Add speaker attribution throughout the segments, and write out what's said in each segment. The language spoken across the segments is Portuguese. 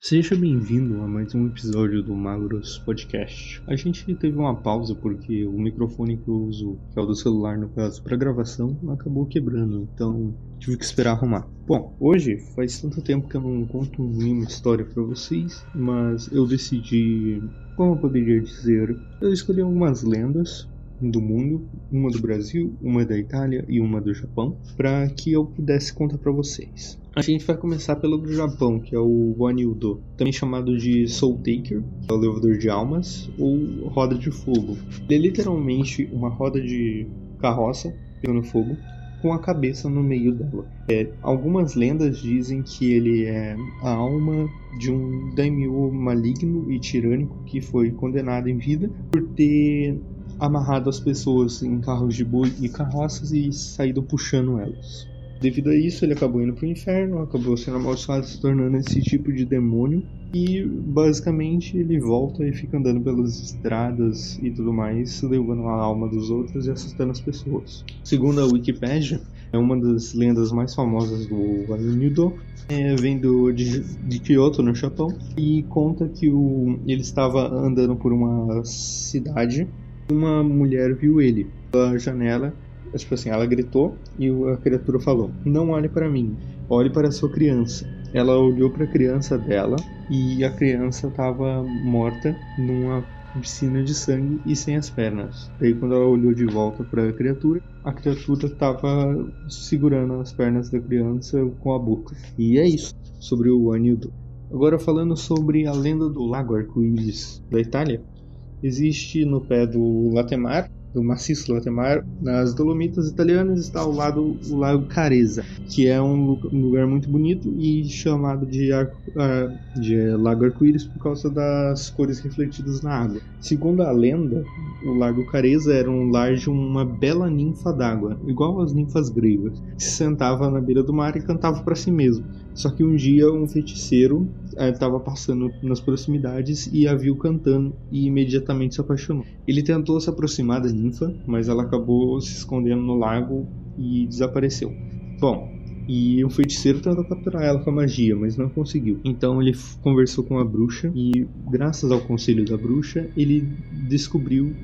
Speaker 1: Seja bem-vindo a mais um episódio do Magros Podcast. A gente teve uma pausa porque o microfone que eu uso, que é o do celular no caso, para gravação, acabou quebrando, então tive que esperar arrumar. Bom, hoje faz tanto tempo que eu não conto nenhuma história para vocês, mas eu decidi, como eu poderia dizer, eu escolhi algumas lendas do mundo, uma do Brasil, uma da Itália e uma do Japão, para que eu pudesse contar para vocês. A gente vai começar pelo do Japão, que é o Guanildo, também chamado de Soul Taker, que é o levador de almas, ou roda de fogo. Ele é literalmente uma roda de carroça pegando fogo com a cabeça no meio dela. É, algumas lendas dizem que ele é a alma de um daimyo maligno e tirânico que foi condenado em vida por ter amarrado as pessoas em carros de boi e carroças e saído puxando elas. Devido a isso, ele acabou indo para o inferno, acabou sendo amaldiçoado, se tornando esse tipo de demônio. E basicamente ele volta e fica andando pelas estradas e tudo mais, levando a alma dos outros e assustando as pessoas. Segundo a Wikipedia, é uma das lendas mais famosas do Anunido, é, vem do, de, de Kyoto, no Japão, e conta que o, ele estava andando por uma cidade uma mulher viu ele pela janela, tipo assim, ela gritou e a criatura falou: "Não olhe para mim, olhe para a sua criança". Ela olhou para a criança dela e a criança estava morta numa piscina de sangue e sem as pernas. Daí quando ela olhou de volta para a criatura, a criatura estava segurando as pernas da criança com a boca. E é isso sobre o Anildo. Agora falando sobre a lenda do Lago Arco-Íris da Itália, existe no pé do Latemar, do maciço Latemar, nas Dolomitas italianas está ao lado o Lago Careza, que é um lugar muito bonito e chamado de, arco, de Lago Arco-Íris por causa das cores refletidas na água. Segundo a lenda, o Lago Careza era um lar de uma bela ninfa d'água, igual às ninfas gregas, que se sentava na beira do mar e cantava para si mesmo. Só que um dia um feiticeiro estava passando nas proximidades e a viu cantando e imediatamente se apaixonou. Ele tentou se aproximar da ninfa, mas ela acabou se escondendo no lago e desapareceu. Bom, e o feiticeiro tentou capturar ela com a magia, mas não conseguiu. Então ele conversou com a bruxa e, graças ao conselho da bruxa, ele descobriu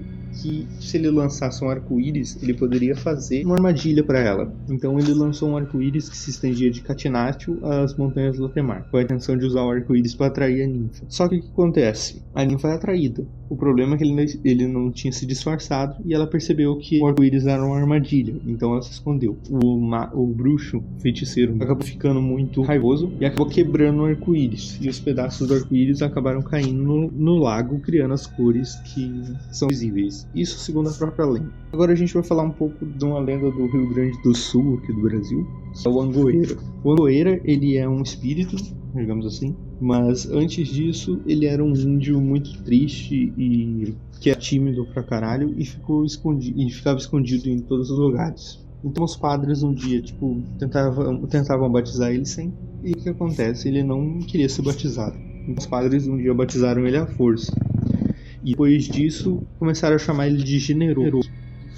Speaker 1: que se ele lançasse um arco-íris, ele poderia fazer uma armadilha para ela. Então ele lançou um arco-íris que se estendia de Catinátio às montanhas do Lotemar, com a intenção de usar o arco-íris para atrair a ninfa. Só que o que acontece? A ninfa é atraída. O problema é que ele, ele não tinha se disfarçado e ela percebeu que o arco-íris era uma armadilha, então ela se escondeu. O, o bruxo, o feiticeiro, acabou ficando muito raivoso e acabou quebrando o arco-íris. E os pedaços do arco-íris acabaram caindo no, no lago, criando as cores que são visíveis. Isso segundo a própria lenda. Agora a gente vai falar um pouco de uma lenda do Rio Grande do Sul, aqui do Brasil, é o Angoeira. O Angoeira, ele é um espírito, digamos assim, mas antes disso ele era um índio muito triste e que é tímido pra caralho e ficou escondido e ficava escondido em todos os lugares. Então os padres um dia, tipo, tentavam, tentavam batizar ele sem. E o que acontece? Ele não queria ser batizado. Então, os padres um dia batizaram ele à força. E depois disso, começaram a chamar ele de generoso.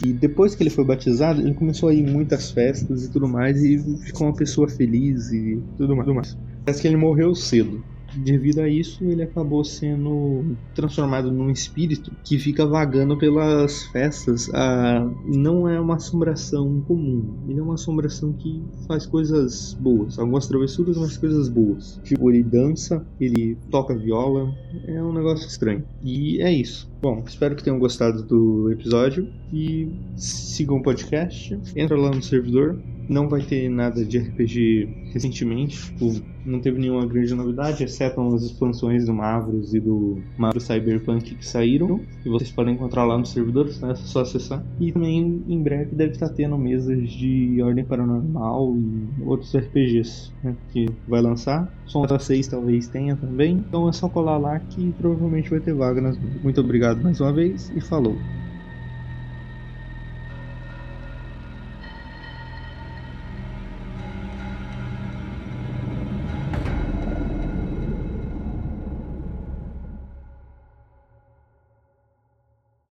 Speaker 1: E depois que ele foi batizado, ele começou a ir muitas festas e tudo mais, e ficou uma pessoa feliz e tudo mais. Parece que ele morreu cedo devido a isso, ele acabou sendo transformado num espírito que fica vagando pelas festas. Ah, não é uma assombração comum, ele é uma assombração que faz coisas boas, algumas travessuras, mas coisas boas. Tipo, ele dança, ele toca viola, é um negócio estranho. E é isso. Bom, espero que tenham gostado do episódio e sigam o podcast. Entra lá no servidor, não vai ter nada de RPG recentemente, tipo, não teve nenhuma grande novidade, exceto as expansões do Mavros e do Mavros Cyberpunk que saíram, que vocês podem encontrar lá nos servidores, né? É só acessar. E também em breve deve estar tendo mesas de Ordem Paranormal e outros RPGs né? que vai lançar. Sonda 6 talvez tenha também, então é só colar lá que provavelmente vai ter vaga nas. Muito obrigado mais uma vez e falou!